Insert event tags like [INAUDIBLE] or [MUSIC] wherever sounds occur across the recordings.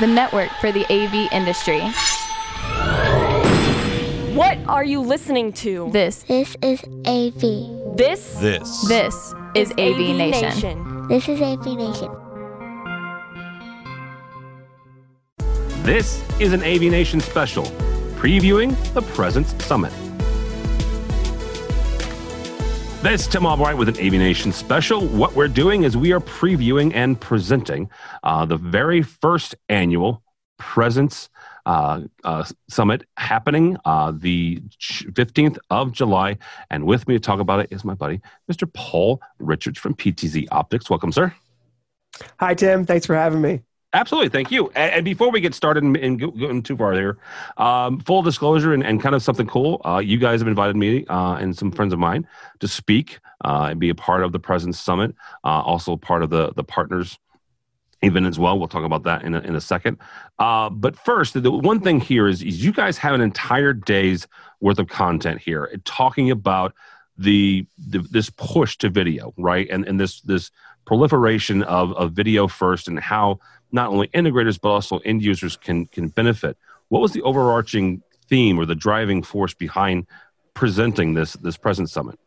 the network for the AV industry. What are you listening to? This, This is AV. This This. this is AV, Nation. This is AV Nation. This is an AV Nation special, previewing the Presence Summit. This is Tim Albright with an AV Nation special. What we're doing is we are previewing and presenting uh, the very first annual Presence uh, uh, Summit happening uh, the 15th of July. And with me to talk about it is my buddy, Mr. Paul Richards from PTZ Optics. Welcome, sir. Hi, Tim. Thanks for having me. Absolutely, thank you. And, and before we get started and, going too far here, um, full disclosure and, and kind of something cool. Uh, you guys have invited me uh, and some friends of mine to speak uh, and be a part of the Presence Summit. Uh, also part of the the partners event as well. We'll talk about that in a, in a second. Uh, but first, the one thing here is, is you guys have an entire day's worth of content here talking about the, the this push to video, right? And and this this proliferation of, of video first and how not only integrators but also end users can can benefit. What was the overarching theme or the driving force behind presenting this this Presence Summit?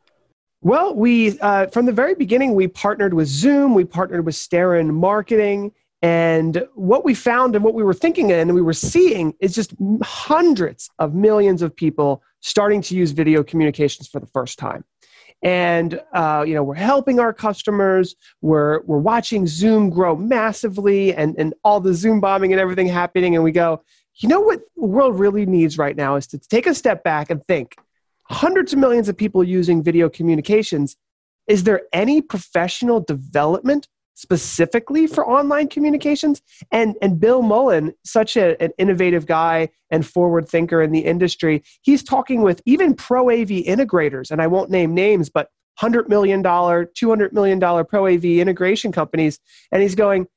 Well, we uh, from the very beginning we partnered with Zoom, we partnered with Starin Marketing, and what we found and what we were thinking and we were seeing is just hundreds of millions of people starting to use video communications for the first time. And uh, you know we're helping our customers. We're we're watching Zoom grow massively, and and all the Zoom bombing and everything happening. And we go, you know what the world really needs right now is to take a step back and think hundreds of millions of people using video communications. Is there any professional development specifically for online communications? And, and Bill Mullen, such a, an innovative guy and forward thinker in the industry, he's talking with even pro AV integrators, and I won't name names, but $100 million, $200 million pro AV integration companies. And he's going,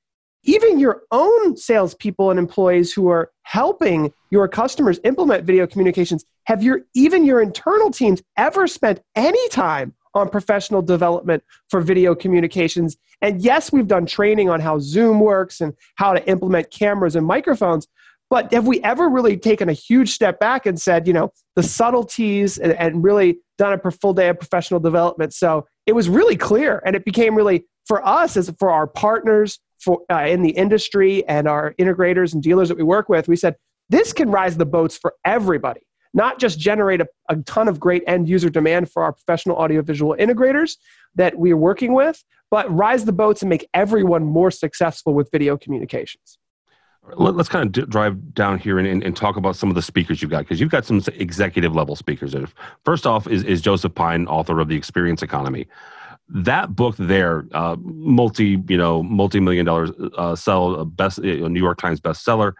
even your own salespeople and employees who are helping your customers implement video communications, have your even your internal teams ever spent any time on professional development for video communications? And yes, we've done training on how Zoom works and how to implement cameras and microphones. But have we ever really taken a huge step back and said, you know, the subtleties and, and really done a full day of professional development? So it was really clear, and it became really for us as for our partners for uh, in the industry and our integrators and dealers that we work with. We said this can rise the boats for everybody, not just generate a, a ton of great end user demand for our professional audiovisual integrators that we are working with, but rise the boats and make everyone more successful with video communications. Let, us kind of d- drive down here and, and, and, talk about some of the speakers you've got because you've got some executive level speakers. First off is, is Joseph Pine, author of The Experience Economy. That book there, uh, multi you know multi million dollars uh, sell best uh, New York Times bestseller.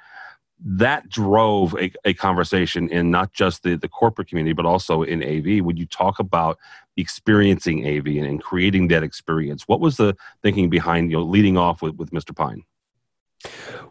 That drove a, a conversation in not just the, the corporate community but also in AV. Would you talk about experiencing AV and, and creating that experience? What was the thinking behind you know leading off with, with Mr. Pine?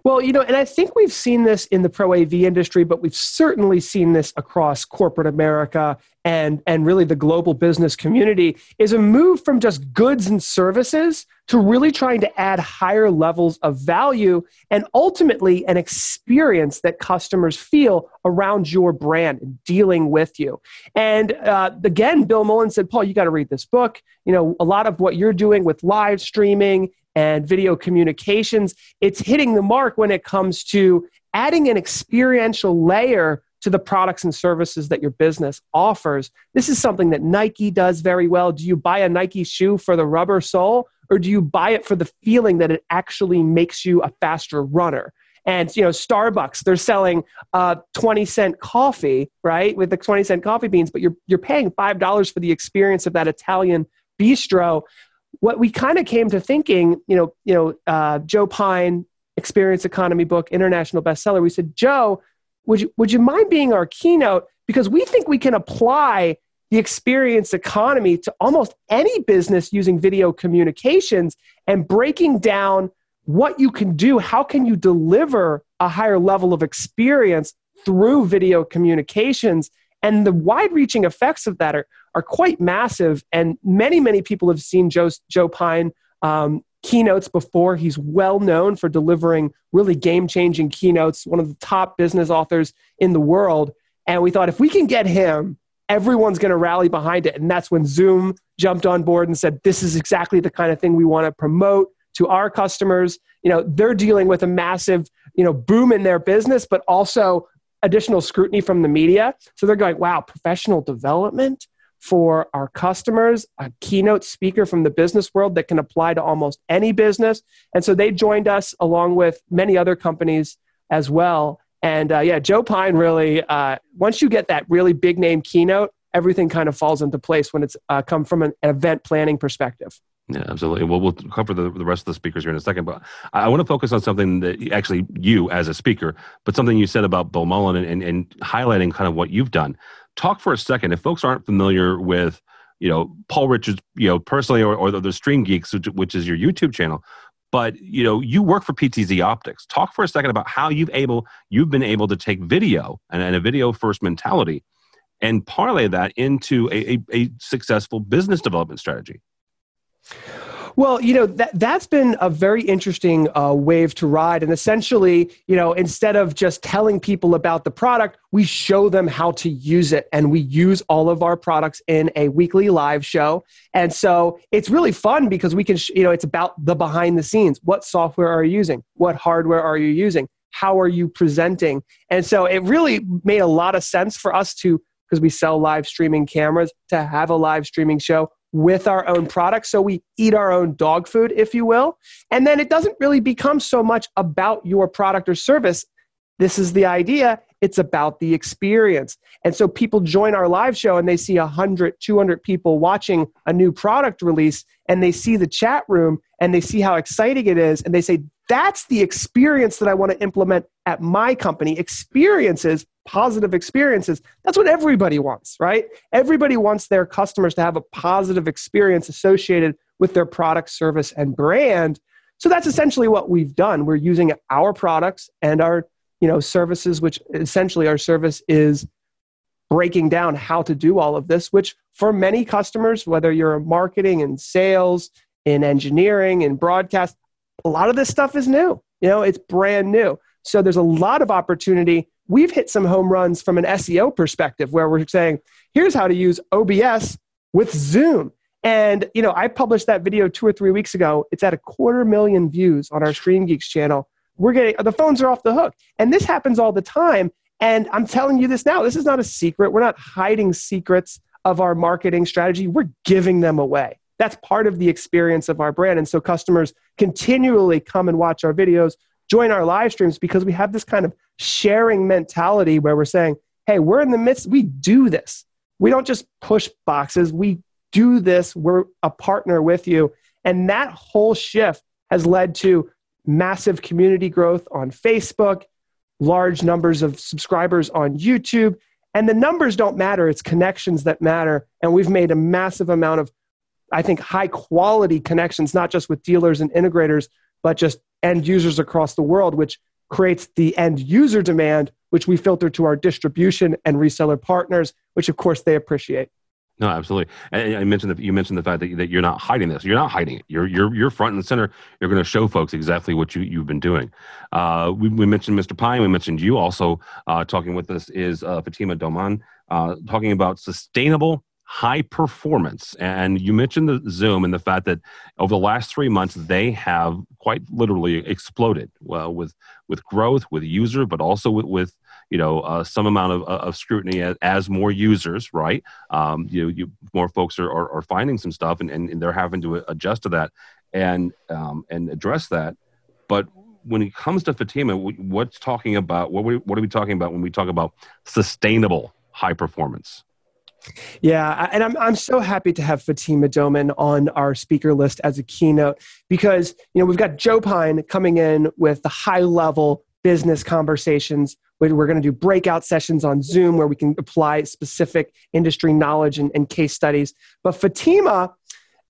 Well, you know, and I think we've seen this in the pro AV industry, but we've certainly seen this across corporate America and, and really the global business community is a move from just goods and services to really trying to add higher levels of value and ultimately an experience that customers feel around your brand and dealing with you. And uh, again, Bill Mullen said, Paul, you got to read this book. You know, a lot of what you're doing with live streaming and video communications, it's hitting the mark when it comes to adding an experiential layer to the products and services that your business offers. This is something that Nike does very well. Do you buy a Nike shoe for the rubber sole or do you buy it for the feeling that it actually makes you a faster runner? And you know, Starbucks, they're selling uh, 20 cent coffee, right? With the 20 cent coffee beans, but you're you're paying five dollars for the experience of that Italian bistro what we kind of came to thinking, you know, you know, uh, Joe Pine, Experience Economy book, international bestseller. We said, Joe, would you would you mind being our keynote because we think we can apply the experience economy to almost any business using video communications and breaking down what you can do. How can you deliver a higher level of experience through video communications? And the wide reaching effects of that are, are quite massive. And many, many people have seen Joe, Joe Pine um, keynotes before. He's well known for delivering really game changing keynotes, one of the top business authors in the world. And we thought if we can get him, everyone's going to rally behind it. And that's when Zoom jumped on board and said, this is exactly the kind of thing we want to promote to our customers. You know, they're dealing with a massive, you know, boom in their business, but also additional scrutiny from the media. So they're going, wow, professional development for our customers, a keynote speaker from the business world that can apply to almost any business. And so they joined us along with many other companies as well. And uh, yeah, Joe Pine really, uh, once you get that really big name keynote, everything kind of falls into place when it's uh, come from an, an event planning perspective. Yeah, absolutely. Well, we'll cover the, the rest of the speakers here in a second, but I, want to focus on something that actually you as a speaker, but something you said about Bill Mullen and, and, and highlighting kind of what you've done. Talk for a second. If folks aren't familiar with, you know, Paul Richards, you know, personally, or, or the, the Stream Geeks, which, which is your YouTube channel, but you know, you work for PTZ Optics. Talk for a second about how you've able you've been able to take video and, and a video first mentality and parlay that into a, a, a successful business development strategy. Well, you know that that's been a very interesting uh, wave to ride, and essentially, you know, instead of just telling people about the product, we show them how to use it, and we use all of our products in a weekly live show. And so it's really fun because we can, sh- you know, it's about the behind the scenes. What software are you using? What hardware are you using? How are you presenting? And so it really made a lot of sense for us to because we sell live streaming cameras to have a live streaming show with our own products. So we eat our own dog food, if you will. And then it doesn't really become so much about your product or service. This is the idea. It's about the experience. And so people join our live show and they see 100, 200 people watching a new product release and they see the chat room and they see how exciting it is. And they say, that's the experience that I want to implement at my company. Experiences, positive experiences. That's what everybody wants, right? Everybody wants their customers to have a positive experience associated with their product, service, and brand. So that's essentially what we've done. We're using our products and our you know services which essentially our service is breaking down how to do all of this which for many customers whether you're in marketing and sales in engineering and broadcast a lot of this stuff is new. You know it's brand new. So there's a lot of opportunity. We've hit some home runs from an seo perspective where we're saying here's how to use obs with zoom. And you know i published that video two or three weeks ago. It's at a quarter million views on our stream geeks channel we're getting the phones are off the hook. And this happens all the time. And I'm telling you this now. This is not a secret. We're not hiding secrets of our marketing strategy. We're giving them away. That's part of the experience of our brand. And so customers continually come and watch our videos, join our live streams because we have this kind of sharing mentality where we're saying, hey, we're in the midst, we do this. We don't just push boxes, we do this. We're a partner with you. And that whole shift has led to massive community growth on Facebook, large numbers of subscribers on YouTube. And the numbers don't matter, it's connections that matter. And we've made a massive amount of, I think, high quality connections, not just with dealers and integrators, but just end users across the world, which creates the end user demand, which we filter to our distribution and reseller partners, which of course they appreciate. No, absolutely. And I mentioned that you mentioned the fact that, that you're not hiding this. You're not hiding it. You're you're you're front and center. You're going to show folks exactly what you you've been doing. Uh, we, we mentioned Mr. Pine. We mentioned you also uh, talking with us is uh, Fatima Doman uh, talking about sustainable high performance. And you mentioned the Zoom and the fact that over the last three months they have quite literally exploded. Well, with with growth, with user, but also with, with you know uh, some amount of, uh, of scrutiny as, as, more users right? Um, you, you more folks are, are, are, finding some stuff and, and, they're having to adjust to that and um, and address that. But when it comes to fatima what's talking about what, we, what are we talking about when we talk about sustainable high performance? Yeah, and I'm I'm so happy to have Fatima Doman on our speaker list as a keynote because you know we've got Joe Pine coming in with the high level business conversations we're going to do breakout sessions on Zoom where we can apply specific industry knowledge and, and case studies. But Fatima,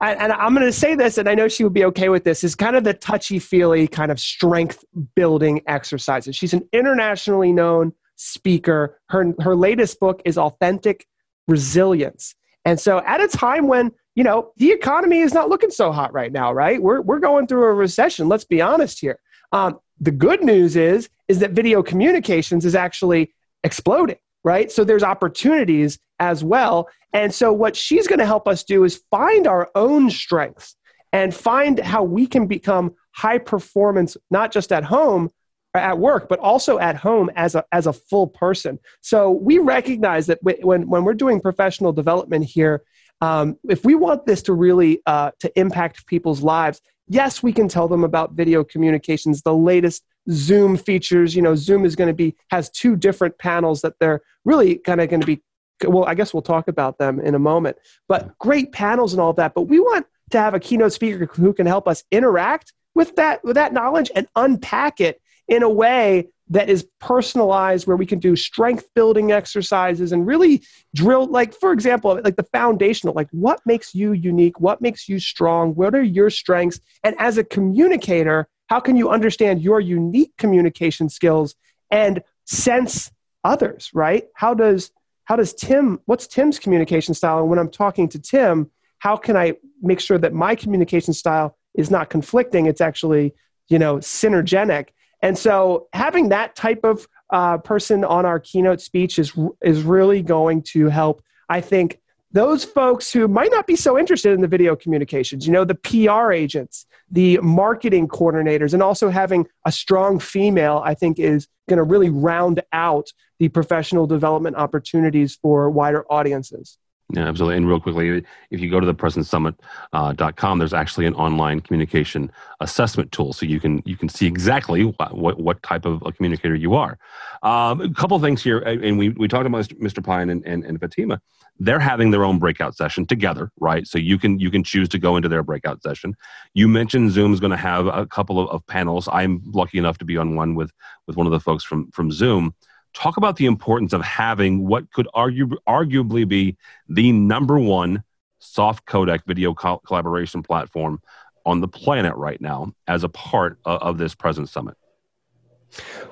and I'm going to say this, and I know she would be okay with this, is kind of the touchy feely kind of strength building exercises. She's an internationally known speaker. Her, her latest book is Authentic Resilience. And so at a time when you know, the economy is not looking so hot right now, right? We're, we're going through a recession. Let's be honest here. Um, the good news is, is that video communications is actually exploding, right? So there's opportunities as well. And so what she's going to help us do is find our own strengths and find how we can become high performance, not just at home, at work, but also at home as a, as a full person. So we recognize that when, when we're doing professional development here, um, if we want this to really uh, to impact people's lives, yes, we can tell them about video communications, the latest Zoom features. You know, Zoom is going to be has two different panels that they're really kind of going to be. Well, I guess we'll talk about them in a moment. But great panels and all that. But we want to have a keynote speaker who can help us interact with that with that knowledge and unpack it in a way that is personalized where we can do strength building exercises and really drill like for example like the foundational like what makes you unique? What makes you strong? What are your strengths? And as a communicator how can you understand your unique communication skills and sense others right? How does how does tim what's tim's communication style? And when i'm talking to tim how can i make sure that my communication style is not conflicting? It's actually you know synergenic and so having that type of uh, person on our keynote speech is, is really going to help, I think, those folks who might not be so interested in the video communications, you know, the PR agents, the marketing coordinators, and also having a strong female, I think is going to really round out the professional development opportunities for wider audiences. Yeah, absolutely. And real quickly, if you go to the presencesummit.com, uh, there's actually an online communication assessment tool, so you can you can see exactly what what, what type of a communicator you are. Um, a couple things here, and we, we talked about Mr. Pine and, and, and Fatima. They're having their own breakout session together, right? So you can you can choose to go into their breakout session. You mentioned Zoom is going to have a couple of, of panels. I'm lucky enough to be on one with with one of the folks from from Zoom talk about the importance of having what could argue, arguably be the number one soft codec video co- collaboration platform on the planet right now as a part of, of this Presence Summit.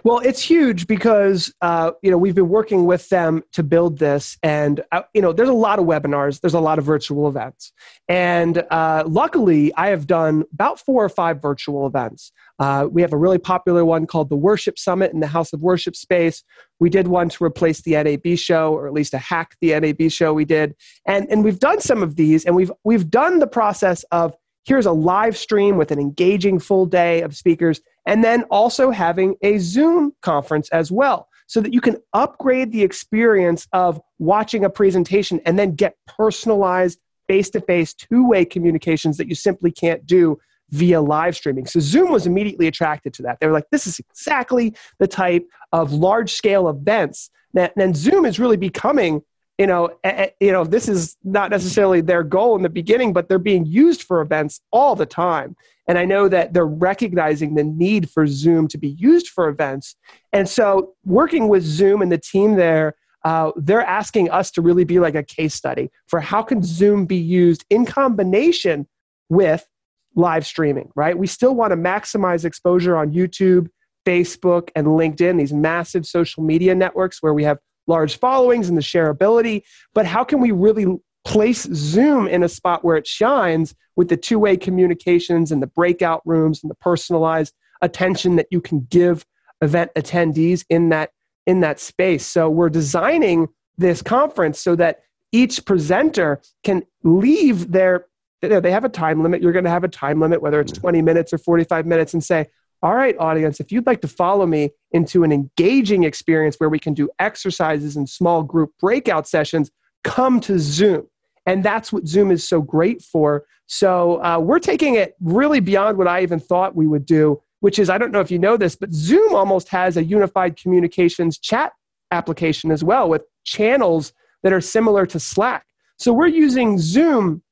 Well, it's huge because uh, you know we've been working with them to build this, and uh, you know there's a lot of webinars, there's a lot of virtual events, and uh, luckily I have done about four or five virtual events. Uh, we have a really popular one called the Worship Summit in the House of Worship space. We did one to replace the NAB show, or at least to hack the NAB show. We did, and and we've done some of these, and we've we've done the process of here's a live stream with an engaging full day of speakers and then also having a Zoom conference as well so that you can upgrade the experience of watching a presentation and then get personalized face to face two way communications that you simply can't do via live streaming. So Zoom was immediately attracted to that. They were like, this is exactly the type of large scale events that and Zoom is really becoming you know, you know, this is not necessarily their goal in the beginning, but they're being used for events all the time. And I know that they're recognizing the need for Zoom to be used for events. And so, working with Zoom and the team there, uh, they're asking us to really be like a case study for how can Zoom be used in combination with live streaming. Right? We still want to maximize exposure on YouTube, Facebook, and LinkedIn, these massive social media networks where we have large followings and the shareability, but how can we really place Zoom in a spot where it shines with the two way communications and the breakout rooms and the personalized attention that you can give event attendees in that in that space. So we're designing this conference so that each presenter can leave their they have a time limit. You're going to have a time limit, whether it's mm-hmm. 20 minutes or 45 minutes, and say, all right, audience, if you'd like to follow me into an engaging experience where we can do exercises and small group breakout sessions, come to Zoom. And that's what Zoom is so great for. So uh, we're taking it really beyond what I even thought we would do, which is I don't know if you know this, but Zoom almost has a unified communications chat application as well with channels that are similar to Slack. So we're using Zoom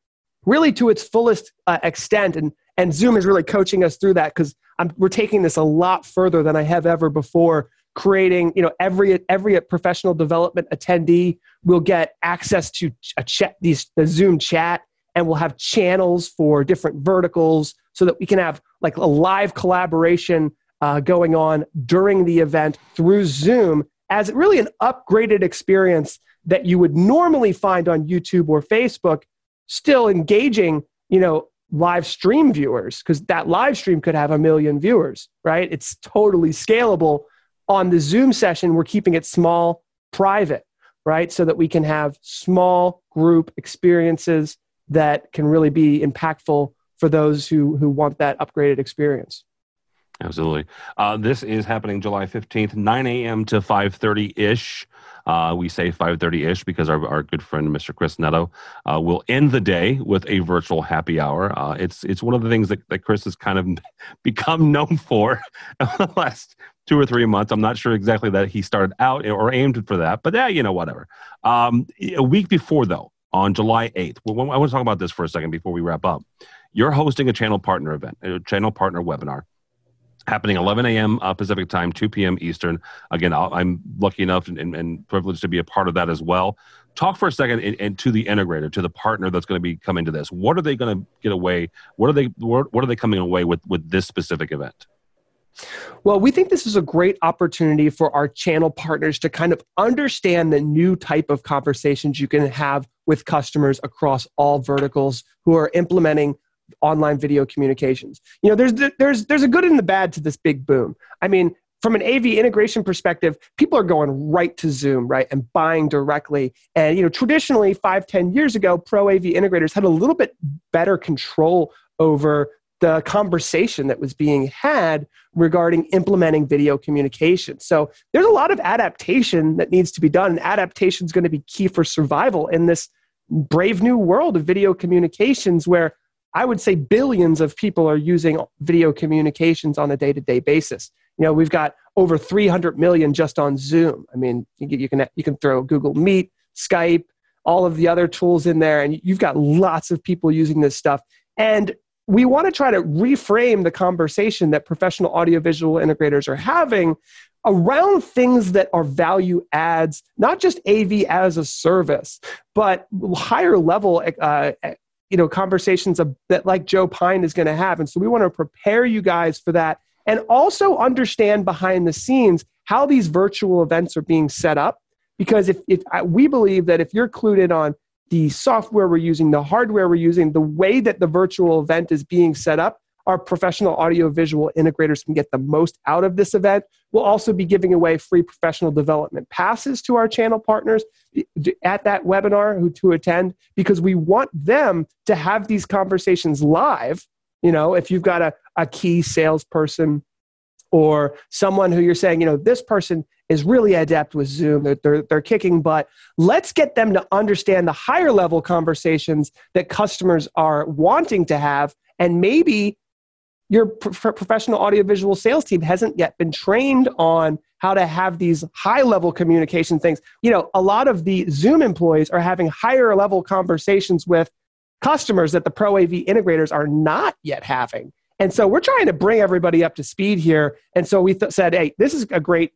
really to its fullest uh, extent. And, and Zoom is really coaching us through that because we're taking this a lot further than I have ever before. Creating, you know, every every professional development attendee will get access to a chat, these the Zoom chat, and we'll have channels for different verticals so that we can have like a live collaboration uh, going on during the event through Zoom as really an upgraded experience that you would normally find on YouTube or Facebook still engaging, you know, live stream viewers because that live stream could have a million viewers, right? It's totally scalable. On the Zoom session, we're keeping it small, private, right? So that we can have small group experiences that can really be impactful for those who, who want that upgraded experience. Absolutely. Uh, this is happening July 15th, 9 a.m. to 5.30-ish. Uh, we say 5.30-ish because our, our good friend, Mr. Chris Neto, uh, will end the day with a virtual happy hour. Uh, it's, it's one of the things that, that Chris has kind of [LAUGHS] become known for [LAUGHS] the last two or three months. I'm not sure exactly that he started out or aimed for that, but yeah, you know, whatever. Um, a week before, though, on July 8th, I want to talk about this for a second before we wrap up. You're hosting a channel partner event, a channel partner webinar happening 11 a.m. Uh, Pacific time, 2 p.m. Eastern. Again, i am lucky enough and, and, privileged to be a part of that as well. Talk for a second and, and to the integrator, to the partner that's going to be coming to this. What are they going to get away? What are they? What are they coming away with with this specific event? Well, we think this is a great opportunity for our channel partners to kind of understand the new type of conversations you can have with customers across all verticals who are implementing online video communications. You know, there's there's there's a good and the bad to this big boom. I mean, from an AV integration perspective, people are going right to Zoom, right, and buying directly. And you know, traditionally, five, ten years ago, pro AV integrators had a little bit better control over the conversation that was being had regarding implementing video communication. So there's a lot of adaptation that needs to be done, and adaptation is going to be key for survival in this brave new world of video communications where I would say billions of people are using video communications on a day to day basis. You know, we've got over 300 million just on Zoom. I mean, you can, you can throw Google Meet, Skype, all of the other tools in there, and you've got lots of people using this stuff. And we want to try to reframe the conversation that professional audiovisual integrators are having around things that are value adds, not just AV as a service, but higher level uh, you know conversations of, that like joe pine is going to have. And so we want to prepare you guys for that and also understand behind the scenes how these virtual events are being set up. Because if, if we believe that if you're clued in on the software we're using the hardware we're using the way that the virtual event is being set up our professional audiovisual integrators can get the most out of this event. We'll also be giving away free professional development passes to our channel partners eh, at that webinar who to attend because we want them to have these conversations live. You know, if you've got a, a key salesperson or someone who you're saying, you know, this person is really adept with Zoom, they're, they're, they're, kicking butt. Let's get them to understand the higher level conversations that customers are wanting to have. And maybe your pro- professional audiovisual sales team hasn't yet been trained on how to have these high level communication things. You know, a lot of the Zoom employees are having higher level conversations with customers that the Pro AV integrators are not yet having. And so we're trying to bring everybody up to speed here. And so we th- said, hey, this is a great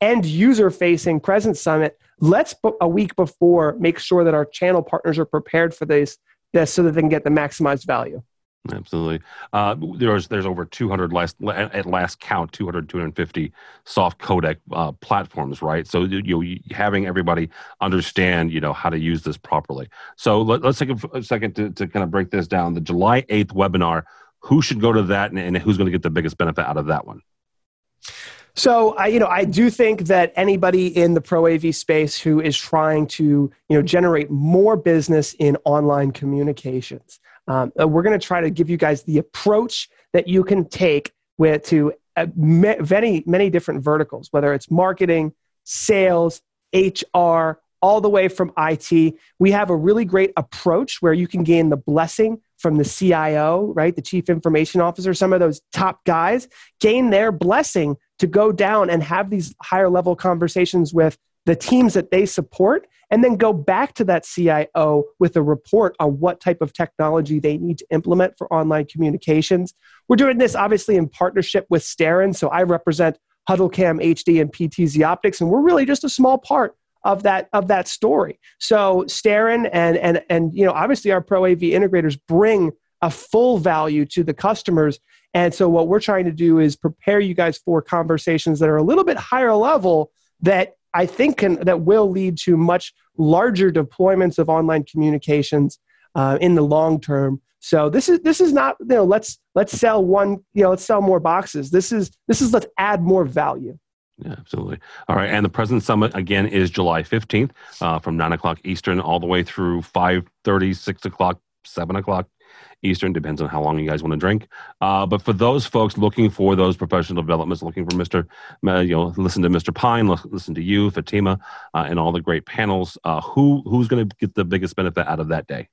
end user facing presence summit. Let's a week before make sure that our channel partners are prepared for this, this so that they can get the maximized value. Absolutely. Uh, there's there's over 200 last at last count 200 250 soft codec uh, platforms, right? So you know having everybody understand you know how to use this properly. So let, us take a, second to, to kind of break this down. The July 8th webinar. Who should go to that, and, and who's going to get the biggest benefit out of that one? So I, you know, I do think that anybody in the pro AV space who is trying to, you know, generate more business in online communications, um, uh, we're going to try to give you guys the approach that you can take with to uh, many many different verticals, whether it's marketing, sales, HR, all the way from IT. We have a really great approach where you can gain the blessing from the CIO, right, the chief information officer, some of those top guys, gain their blessing to go down and have these higher level conversations with the teams that they support and then go back to that CIO with a report on what type of technology they need to implement for online communications. We're doing this obviously in partnership with Starin. So I represent HuddleCam HD and PTZ Optics, and we're really just a small part of that of that story. So Starin and and and you know obviously our Pro AV integrators bring a full value to the customers. And so what we're trying to do is prepare you guys for conversations that are a little bit higher level that I think can, that will lead to much larger deployments of online communications uh, in the long term. So this is this is not you know let's let's sell one you know let's sell more boxes. This is this is let's add more value. Yeah, absolutely. All right, and the Presence Summit again is July fifteenth, uh, from nine o'clock Eastern all the way through 5.30, 6 o'clock, seven o'clock Eastern. Depends on how long you guys want to drink. Uh, but for those folks looking for those professional developments, looking for uh, you know, listen to Mister Pine, listen to you, Fatima, uh, and all the great panels. Uh, who who's going to get the biggest benefit out of that day?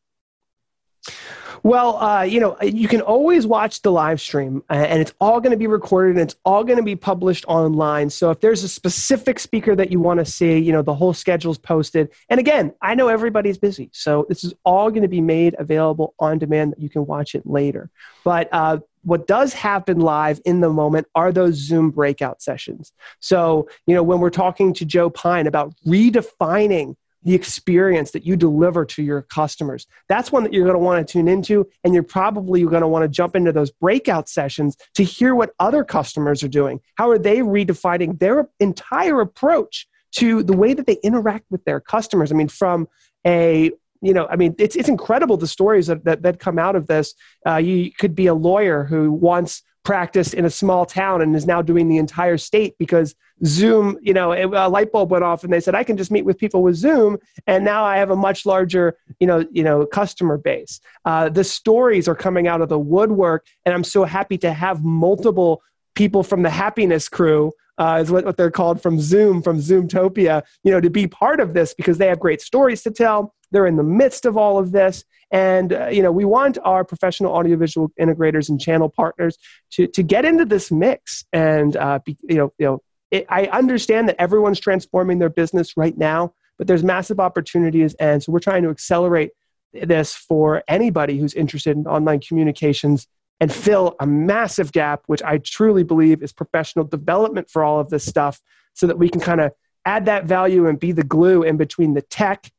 Well, uh, you know, you can always watch the live stream, uh, and it's all going to be recorded and it's all going to be published online. So if there's a specific speaker that you want to see, you know, the whole schedule's posted. And again, I know everybody's busy, so this is all going to be made available on demand that you can watch it later. But uh, what does happen live in the moment are those Zoom breakout sessions. So, you know, when we're talking to Joe Pine about redefining the experience that you deliver to your customers. That's one that you're going to want to tune into, and you're probably going to want to jump into those breakout sessions to hear what other customers are doing. How are they redefining their entire approach to the way that they interact with their customers? I mean, from a you know, I mean, it's it's incredible the stories that that, that come out of this. Uh, you could be a lawyer who once practiced in a small town and is now doing the entire state because Zoom, you know, a light bulb went off and they said I can just meet with people with Zoom, and now I have a much larger, you know, you know, customer base. Uh, the stories are coming out of the woodwork, and I'm so happy to have multiple people from the happiness crew uh, is what, what they're called from Zoom, from Zoomtopia, you know, to be part of this because they have great stories to tell. They're in the midst of all of this. And, uh, you know, we want our professional audiovisual integrators and channel partners to, to get into this mix and, uh, be, you know, you know it, I understand that everyone's transforming their business right now, but there's massive opportunities. And so we're trying to accelerate this for anybody who's interested in online communications and fill a massive gap, which I truly believe is professional development for all of this stuff, so that we can kind of add that value and be the glue in between the tech.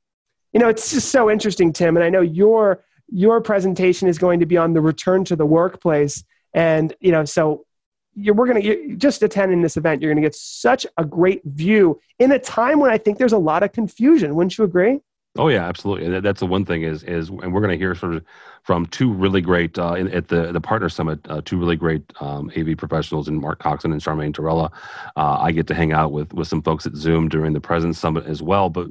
You know, it's just so interesting, Tim, and I know your your presentation is going to be on the return to the workplace, and you know, so you're, we're going to just attending this event, you're going to get such a great view in a time when I think there's a lot of confusion. Wouldn't you agree? Oh yeah, absolutely. That's the one thing is is, and we're going to hear sort of from two really great uh, in, at the the partner summit, uh, two really great um, AV professionals, in Mark Coxon and Charmaine Torella. Uh, I get to hang out with with some folks at Zoom during the Presence Summit as well. But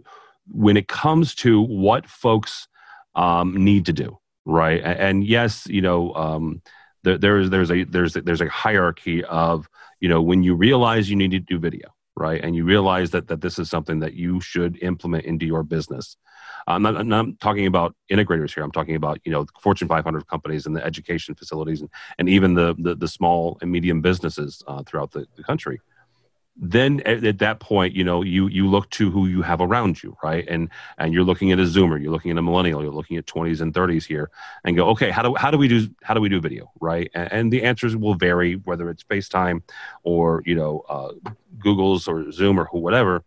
when it comes to what folks um, need to do, right? And, yes, you know, um, there, there's there's a there's a, there's a hierarchy of you know when you realize you need to do video right and you realize that that this is something that you should implement into your business I'm not, I'm not talking about integrators here. I'm talking about you know Fortune 500 companies and the education facilities and, and even the, the, the small and medium businesses uh, throughout the, the country. Then at, at, that point, you know you you look to who you have around you, right? And and you're looking at a Zoomer, you're looking at a millennial, you're looking at 20s and 30s here, and go, okay, how do how do we do how do we do video, right? And, and the answers will vary whether it's FaceTime or you know uh, Google's or Zoom or who whatever.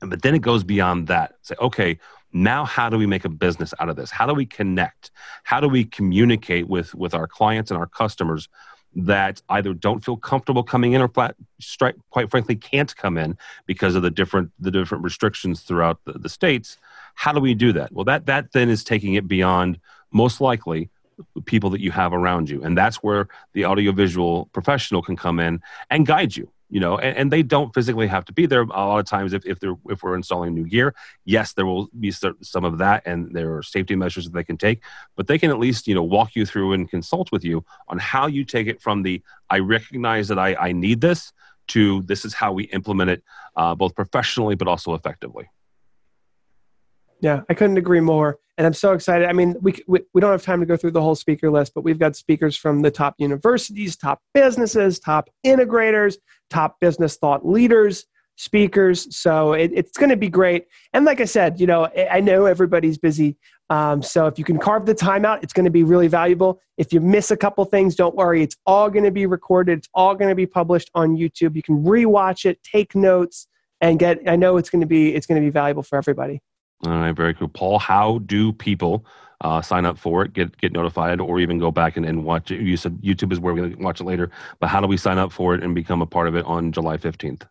But then it goes beyond that. Say, okay, now how do we make a business out of this how do we connect how do we communicate with with our clients and our customers that either don't feel comfortable coming in or flat quite frankly can't come in because of the different the different restrictions throughout the, the states how do we do that? Well that that then is taking it beyond most likely people that you have around you. And that's where the audiovisual professional can come in and guide you you know and, and, they don't physically have to be there. A lot of times if, if they're if we're installing new gear yes there will be some of that and there are safety measures that they can take but they can at least you know walk you through and consult with you on how you take it from the i recognize that i, I need this to this is how we implement it uh, both professionally but also effectively yeah, I couldn't agree more. And I'm so excited. I mean, we, we, we don't have time to go through the whole speaker list, but we've got speakers from the top universities, top businesses, top integrators, top business thought leaders, speakers. So it, it's going to be great. And like I said, you know, I know everybody's busy. Um, so if you can carve the time out, it's going to be really valuable. If you miss a couple things, don't worry. It's all going to be recorded. It's all going to be published on YouTube. You can rewatch it, take notes, and get. I know it's going to be it's going to be valuable for everybody. All right, very cool. Paul, how do people uh, sign up for it, get get notified, or even go back and, and watch it? You said YouTube is where we're going to watch it later, but how do we sign up for it and become a part of it on July 15th?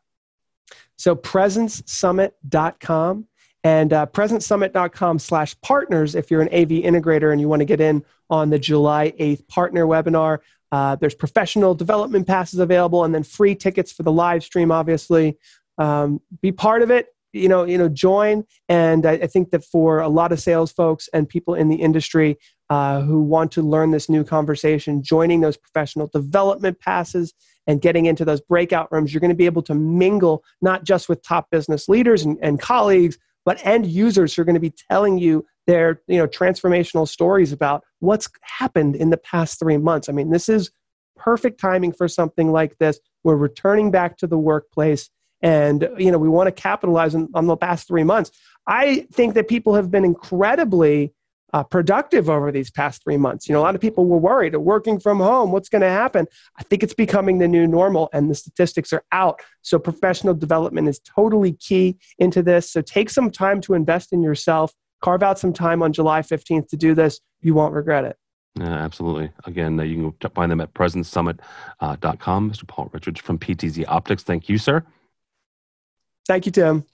So, presencesummit.com. and uh, presencesummit.com slash partners if you're an AV integrator and you want to get in on the July 8th partner webinar. Uh, there's professional development passes available and then free tickets for the live stream, obviously. Um, be part of it. You know, you know, join. And I, I, think that for a lot of sales folks and people in the industry uh, who want to learn this new conversation, joining those professional development passes and getting into those breakout rooms, you're going to be able to mingle not just with top business leaders and, and colleagues, but end users who are going to be telling you their you know transformational stories about what's happened in the past three months. I mean, this is perfect timing for something like this. We're returning back to the workplace, and you know we want to capitalize on, on the past three months. I think that people have been incredibly uh, productive over these past three months. You know, a lot of people were worried, working from home, what's going to happen? I think it's becoming the new normal, and the statistics are out. So, professional development is totally key into this. So, take some time to invest in yourself. Carve out some time on July 15th to do this. You won't regret it. Yeah, absolutely. Again, uh, you can find them at presencesummit.com. Uh, Mr. Paul Richards from PTZ Optics. Thank you, sir. Thank you, Tim.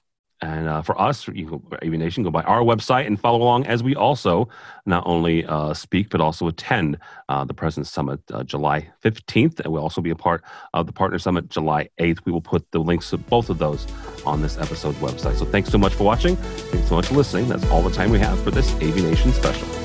And uh, for us, you go, AV Nation, go by our website and follow along as we also not only uh, speak but also attend uh, the Presence Summit uh, July 15th, and we'll also be a part of the Partner Summit July 8th. We will put the links to both of those on this episode's website. So thanks so much for watching. Thanks so much for listening. That's all the time we have for this AV Nation special.